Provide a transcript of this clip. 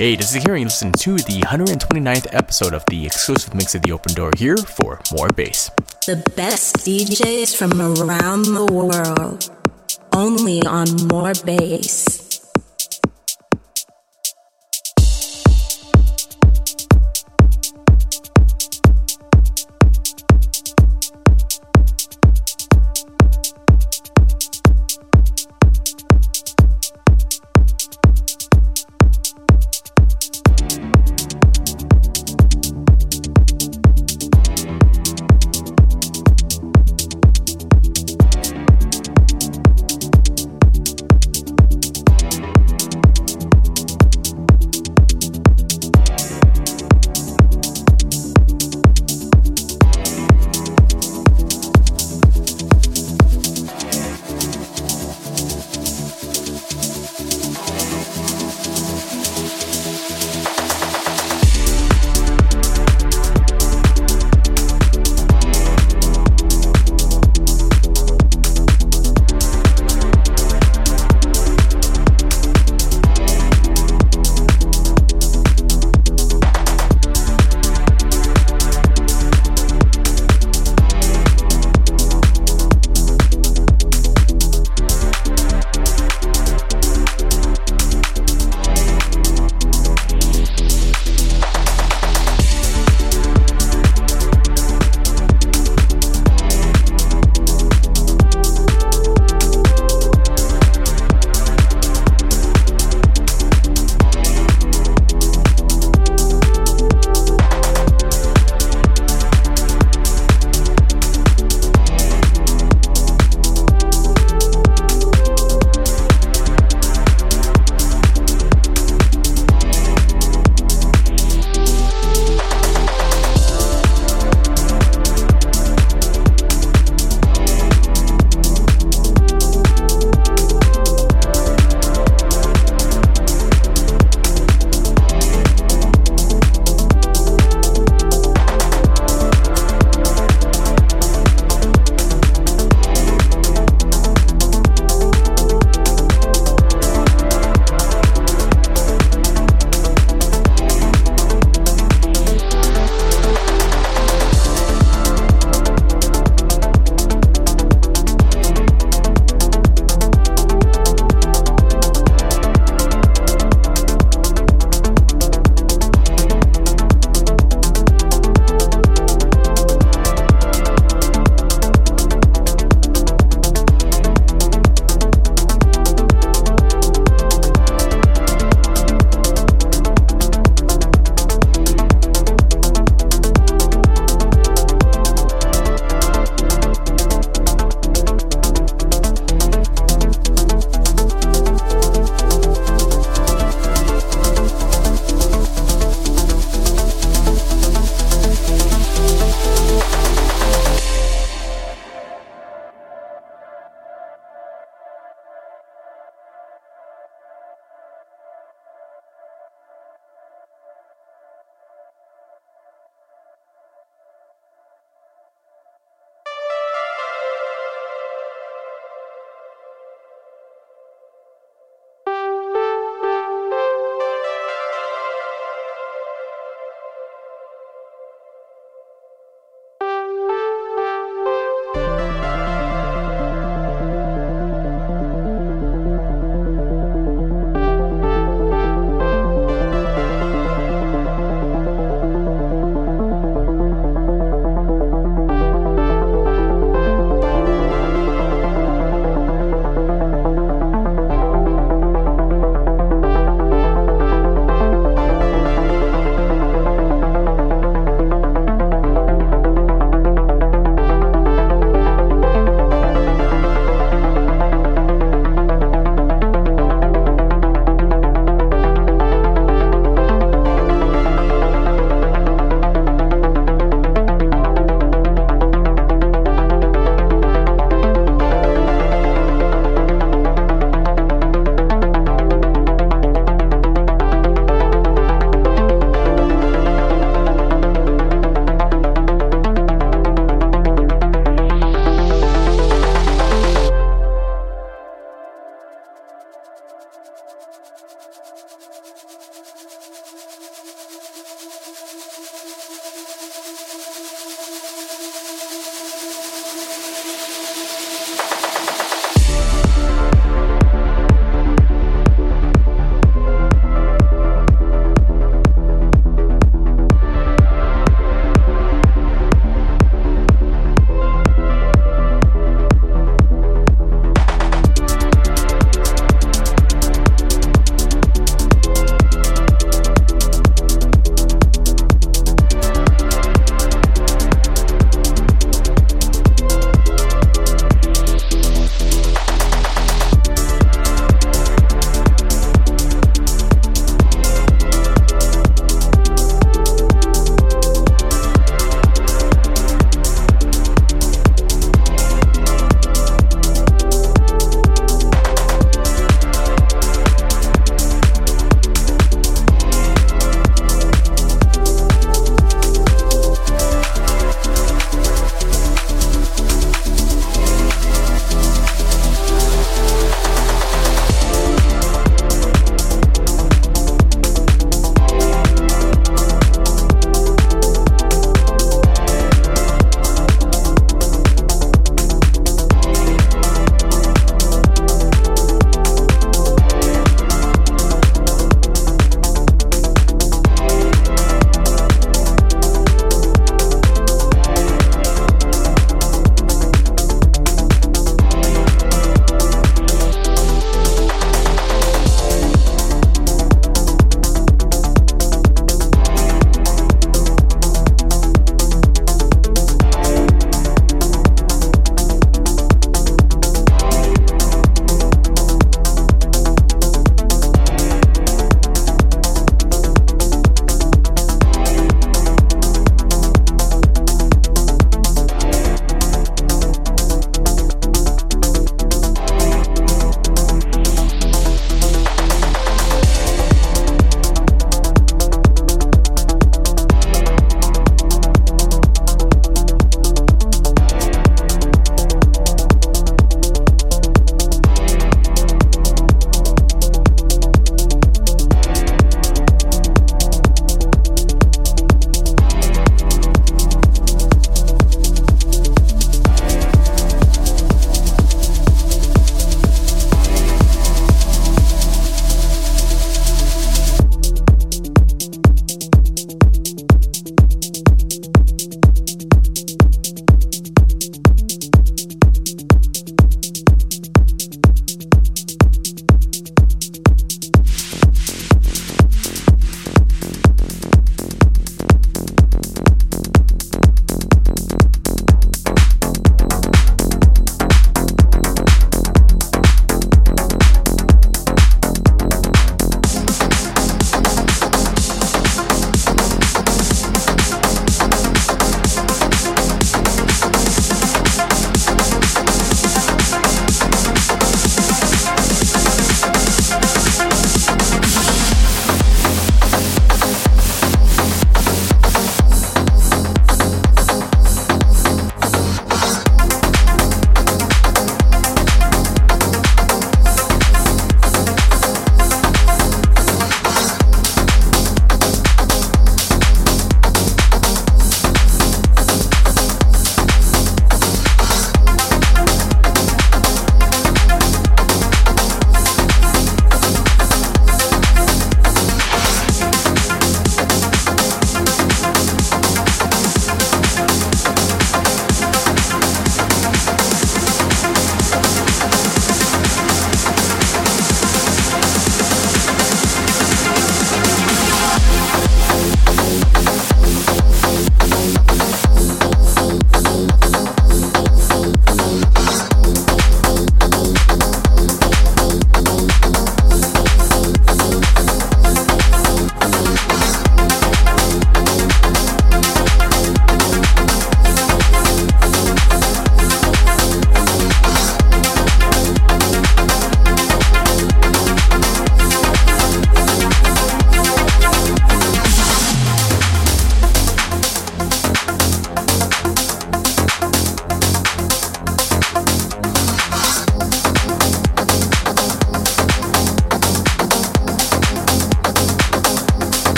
Hey, this is Gary. Listen to the 129th episode of the exclusive mix of the Open Door here for more bass. The best DJs from around the world, only on more bass.